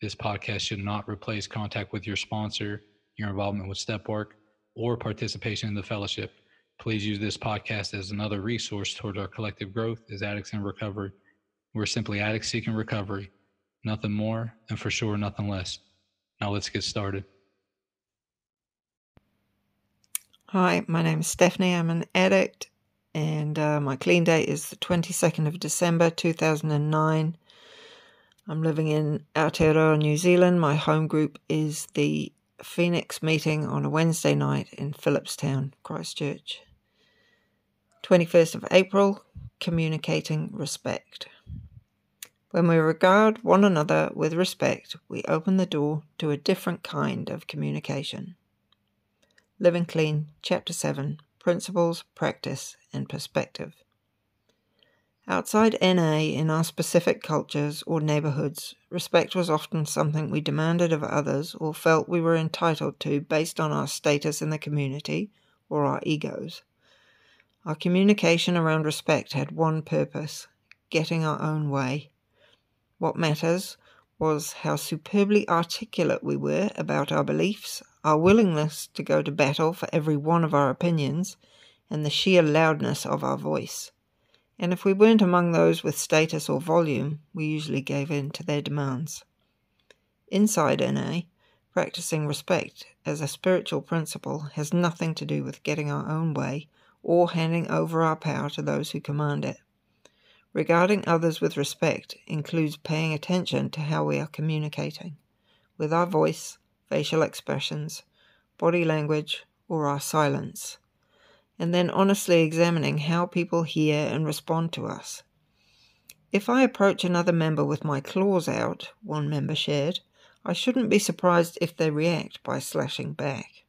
This podcast should not replace contact with your sponsor, your involvement with step work, or participation in the fellowship. Please use this podcast as another resource toward our collective growth as addicts in recovery. We're simply addicts seeking recovery, nothing more, and for sure, nothing less. Now let's get started. Hi, my name is Stephanie. I'm an addict, and uh, my clean date is the 22nd of December 2009. I'm living in Aotearoa, New Zealand. My home group is the Phoenix meeting on a Wednesday night in Phillipstown, Christchurch. 21st of April, communicating respect. When we regard one another with respect, we open the door to a different kind of communication. Living Clean, Chapter 7 Principles, Practice, and Perspective. Outside NA, in our specific cultures or neighbourhoods, respect was often something we demanded of others or felt we were entitled to based on our status in the community or our egos. Our communication around respect had one purpose getting our own way. What matters was how superbly articulate we were about our beliefs, our willingness to go to battle for every one of our opinions, and the sheer loudness of our voice and if we weren't among those with status or volume, we usually gave in to their demands. Inside NA, practicing respect as a spiritual principle has nothing to do with getting our own way or handing over our power to those who command it. Regarding others with respect includes paying attention to how we are communicating, with our voice, facial expressions, body language, or our silence and then honestly examining how people hear and respond to us. If I approach another member with my claws out, one member shared, I shouldn't be surprised if they react by slashing back.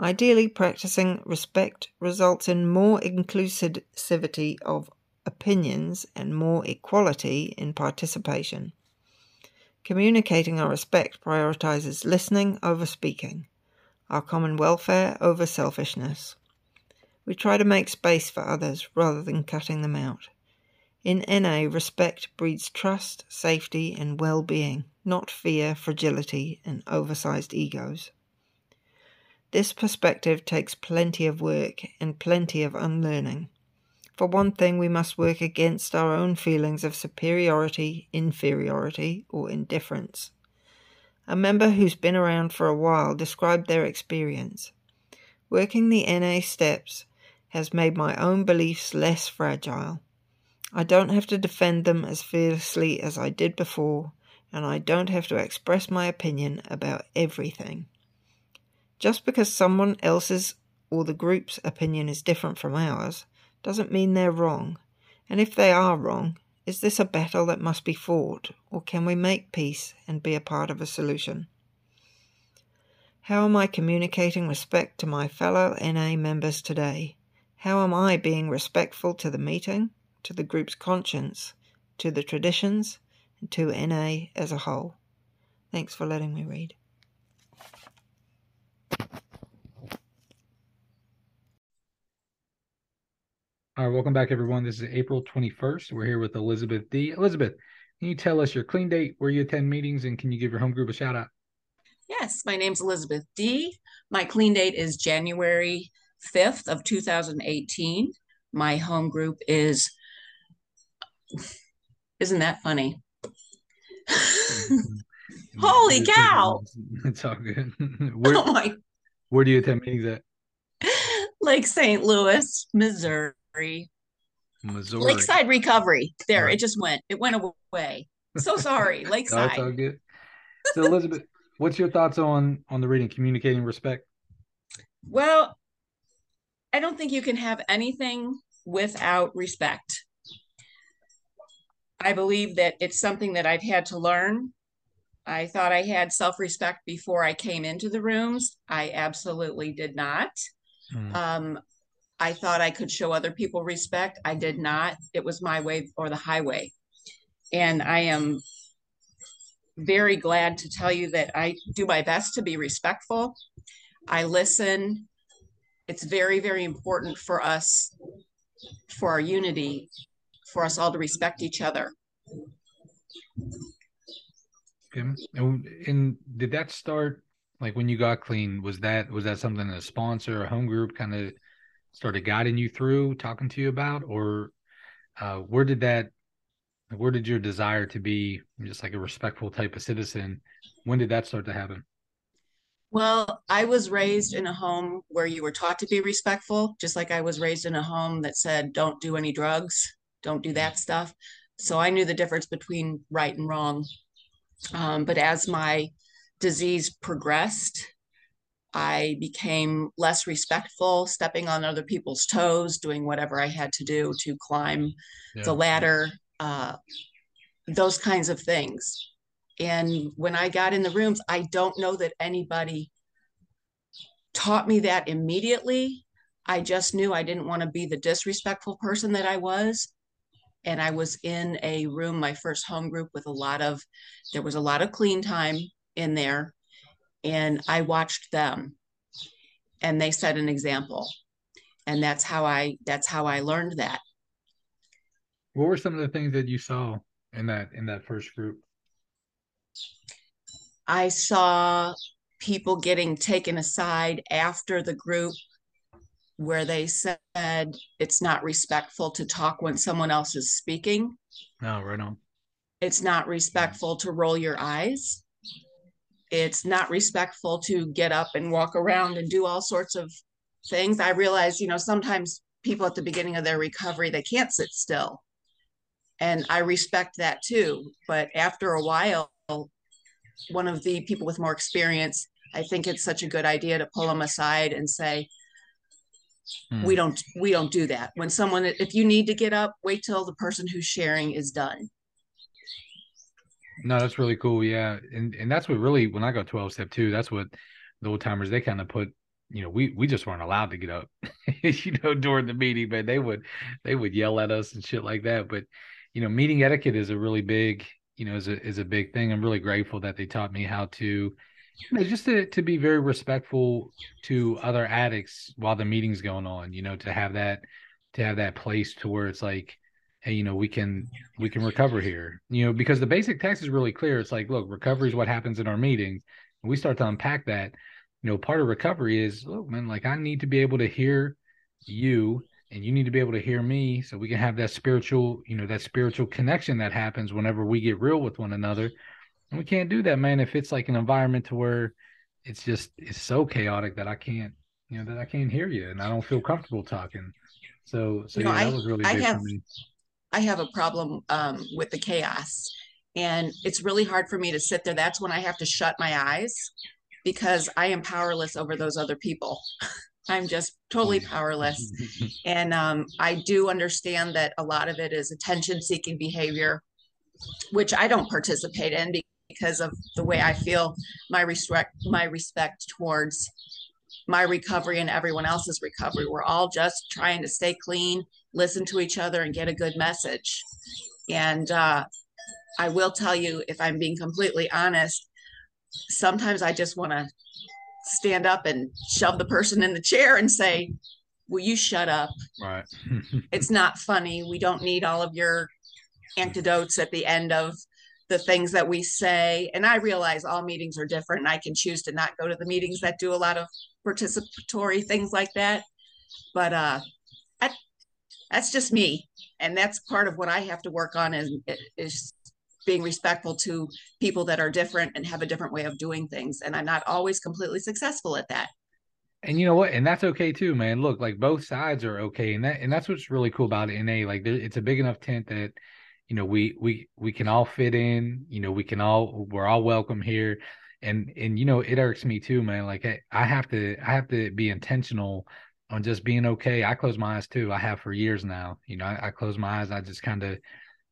Ideally, practicing respect results in more inclusivity of opinions and more equality in participation. Communicating our respect prioritizes listening over speaking, our common welfare over selfishness. We try to make space for others rather than cutting them out. In NA, respect breeds trust, safety, and well being, not fear, fragility, and oversized egos. This perspective takes plenty of work and plenty of unlearning. For one thing, we must work against our own feelings of superiority, inferiority, or indifference. A member who's been around for a while described their experience. Working the NA steps has made my own beliefs less fragile. I don't have to defend them as fiercely as I did before, and I don't have to express my opinion about everything. Just because someone else's or the group's opinion is different from ours doesn't mean they're wrong. And if they are wrong, is this a battle that must be fought, or can we make peace and be a part of a solution? How am I communicating respect to my fellow NA members today? How am I being respectful to the meeting, to the group's conscience, to the traditions, and to NA as a whole? Thanks for letting me read. All right, welcome back, everyone. This is April 21st. We're here with Elizabeth D. Elizabeth, can you tell us your clean date, where you attend meetings, and can you give your home group a shout out? Yes, my name's Elizabeth D. My clean date is January 5th of 2018. My home group is, isn't that funny? Holy cow! It's all good. Where, oh my. where do you attend meetings at? Lake St. Louis, Missouri. Missouri. Lakeside Recovery. There, right. it just went. It went away. So sorry, Lakeside. That's all good. So Elizabeth, what's your thoughts on on the reading communicating respect? Well, I don't think you can have anything without respect. I believe that it's something that I've had to learn I thought I had self respect before I came into the rooms. I absolutely did not. Mm. Um, I thought I could show other people respect. I did not. It was my way or the highway. And I am very glad to tell you that I do my best to be respectful. I listen. It's very, very important for us, for our unity, for us all to respect each other. Okay. And, and did that start like when you got clean? Was that was that something a sponsor, a home group kind of started guiding you through, talking to you about, or uh, where did that where did your desire to be just like a respectful type of citizen when did that start to happen well i was raised in a home where you were taught to be respectful just like i was raised in a home that said don't do any drugs don't do that stuff so i knew the difference between right and wrong um, but as my disease progressed I became less respectful, stepping on other people's toes, doing whatever I had to do to climb yeah. the ladder uh, those kinds of things. And when I got in the rooms, I don't know that anybody taught me that immediately. I just knew I didn't want to be the disrespectful person that I was. And I was in a room, my first home group, with a lot of, there was a lot of clean time in there. And I watched them and they set an example. And that's how I, that's how I learned that. What were some of the things that you saw in that in that first group? I saw people getting taken aside after the group where they said it's not respectful to talk when someone else is speaking. No, oh, right on. It's not respectful to roll your eyes. It's not respectful to get up and walk around and do all sorts of things. I realize, you know, sometimes people at the beginning of their recovery, they can't sit still and I respect that too. But after a while, one of the people with more experience, I think it's such a good idea to pull them aside and say, hmm. "We don't, we don't do that." When someone, if you need to get up, wait till the person who's sharing is done. No, that's really cool. Yeah, and and that's what really when I go twelve step two, that's what the old timers they kind of put you know, we we just weren't allowed to get up, you know, during the meeting, but they would they would yell at us and shit like that. But you know, meeting etiquette is a really big, you know, is a is a big thing. I'm really grateful that they taught me how to, you know, just to to be very respectful to other addicts while the meeting's going on. You know, to have that to have that place to where it's like, hey, you know, we can we can recover here. You know, because the basic text is really clear. It's like, look, recovery is what happens in our meetings. And we start to unpack that. You know, part of recovery is, look, man, like I need to be able to hear you and you need to be able to hear me so we can have that spiritual you know that spiritual connection that happens whenever we get real with one another. And we can't do that man if it's like an environment to where it's just it's so chaotic that i can't you know that i can't hear you and i don't feel comfortable talking. So so you know, yeah, that was really I, have, for me. I have a problem um, with the chaos. And it's really hard for me to sit there. That's when i have to shut my eyes because i am powerless over those other people I'm just totally powerless. and um, I do understand that a lot of it is attention seeking behavior, which I don't participate in because of the way I feel my respect, my respect towards my recovery and everyone else's recovery. We're all just trying to stay clean, listen to each other, and get a good message. And uh, I will tell you, if I'm being completely honest, sometimes I just want to stand up and shove the person in the chair and say, Will you shut up? Right. it's not funny. We don't need all of your antidotes at the end of the things that we say. And I realize all meetings are different and I can choose to not go to the meetings that do a lot of participatory things like that. But uh I, that's just me. And that's part of what I have to work on is, is being respectful to people that are different and have a different way of doing things. And I'm not always completely successful at that. And you know what? And that's okay too, man. Look, like both sides are okay, and that and that's what's really cool about it. NA. Like, there, it's a big enough tent that you know we we we can all fit in. You know, we can all we're all welcome here. And and you know, it irks me too, man. Like I, I have to I have to be intentional on just being okay. I close my eyes too. I have for years now. You know, I, I close my eyes. I just kind of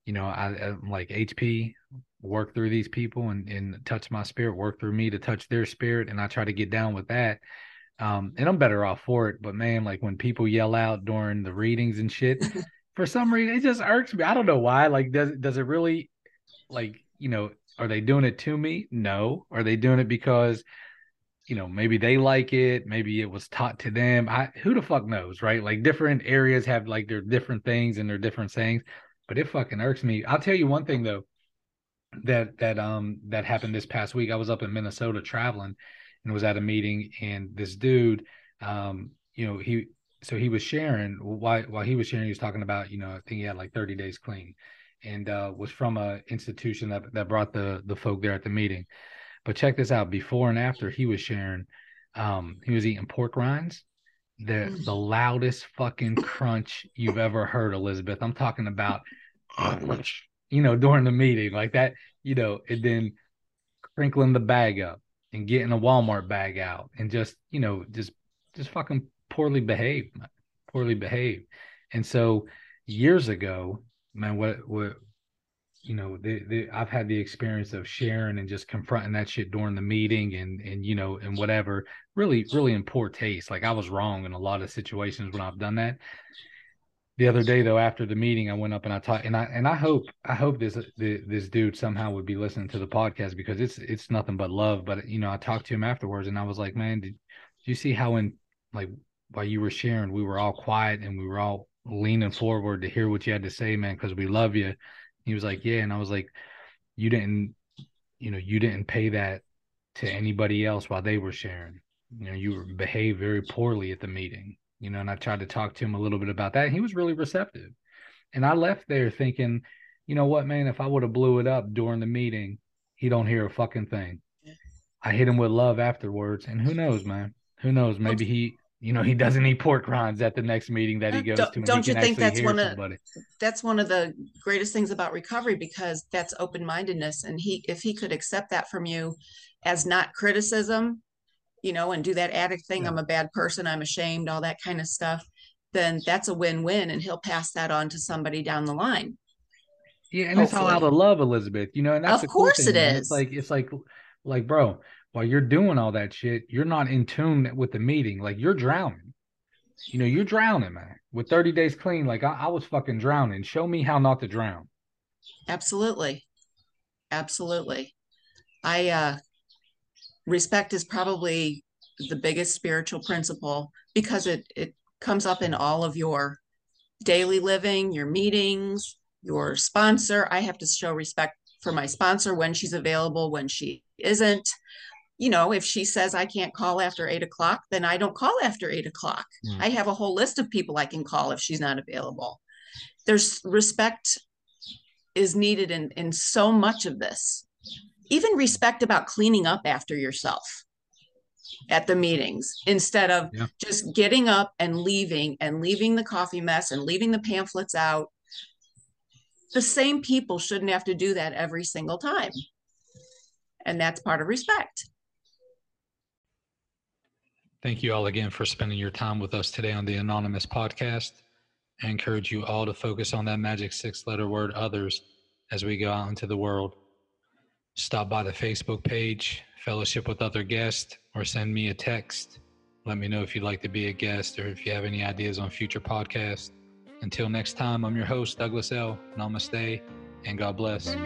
you know, I, I'm like HP, work through these people and, and touch my spirit, work through me to touch their spirit. And I try to get down with that. Um, and I'm better off for it. But man, like when people yell out during the readings and shit, for some reason it just irks me. I don't know why. Like, does does it really like, you know, are they doing it to me? No. Are they doing it because you know maybe they like it maybe it was taught to them i who the fuck knows right like different areas have like their different things and their different sayings but it fucking irks me i'll tell you one thing though that that um that happened this past week i was up in minnesota traveling and was at a meeting and this dude um you know he so he was sharing while while he was sharing he was talking about you know i think he had like 30 days clean and uh was from a institution that that brought the the folk there at the meeting but check this out. Before and after he was sharing, um, he was eating pork rinds. The the loudest fucking crunch you've ever heard, Elizabeth. I'm talking about you know, during the meeting, like that, you know, and then crinkling the bag up and getting a Walmart bag out and just, you know, just just fucking poorly behaved, poorly behaved. And so years ago, man, what what you know, the, the, I've had the experience of sharing and just confronting that shit during the meeting and and you know and whatever. Really, really in poor taste. Like I was wrong in a lot of situations when I've done that. The other day though, after the meeting, I went up and I talked, and I and I hope I hope this this dude somehow would be listening to the podcast because it's it's nothing but love. But you know, I talked to him afterwards, and I was like, man, did, did you see how in like while you were sharing, we were all quiet and we were all leaning forward to hear what you had to say, man, because we love you he was like, yeah. And I was like, you didn't, you know, you didn't pay that to anybody else while they were sharing. You know, you behaved very poorly at the meeting, you know, and I tried to talk to him a little bit about that. He was really receptive. And I left there thinking, you know what, man, if I would have blew it up during the meeting, he don't hear a fucking thing. I hit him with love afterwards. And who knows, man? Who knows? Maybe he you know he doesn't eat pork rinds at the next meeting that he uh, goes don't, to. Don't you think that's one of that's one of the greatest things about recovery because that's open mindedness, and he if he could accept that from you as not criticism, you know, and do that addict thing, yeah. I'm a bad person, I'm ashamed, all that kind of stuff, then that's a win win, and he'll pass that on to somebody down the line. Yeah, and Hopefully. it's all out of love, Elizabeth. You know, and that's of course cool it is. It's like it's like like bro, while you're doing all that shit, you're not in tune with the meeting. Like you're drowning. You know, you're drowning, man. With 30 days clean, like I, I was fucking drowning. Show me how not to drown. Absolutely. Absolutely. I uh respect is probably the biggest spiritual principle because it it comes up in all of your daily living, your meetings, your sponsor. I have to show respect for my sponsor when she's available, when she isn't you know, if she says I can't call after eight o'clock, then I don't call after eight o'clock. Mm. I have a whole list of people I can call if she's not available. There's respect is needed in, in so much of this. Even respect about cleaning up after yourself at the meetings instead of yeah. just getting up and leaving and leaving the coffee mess and leaving the pamphlets out. The same people shouldn't have to do that every single time. And that's part of respect. Thank you all again for spending your time with us today on the Anonymous podcast. I encourage you all to focus on that magic six letter word others as we go out into the world. Stop by the Facebook page, fellowship with other guests, or send me a text. Let me know if you'd like to be a guest or if you have any ideas on future podcasts. Until next time, I'm your host, Douglas L. Namaste, and God bless.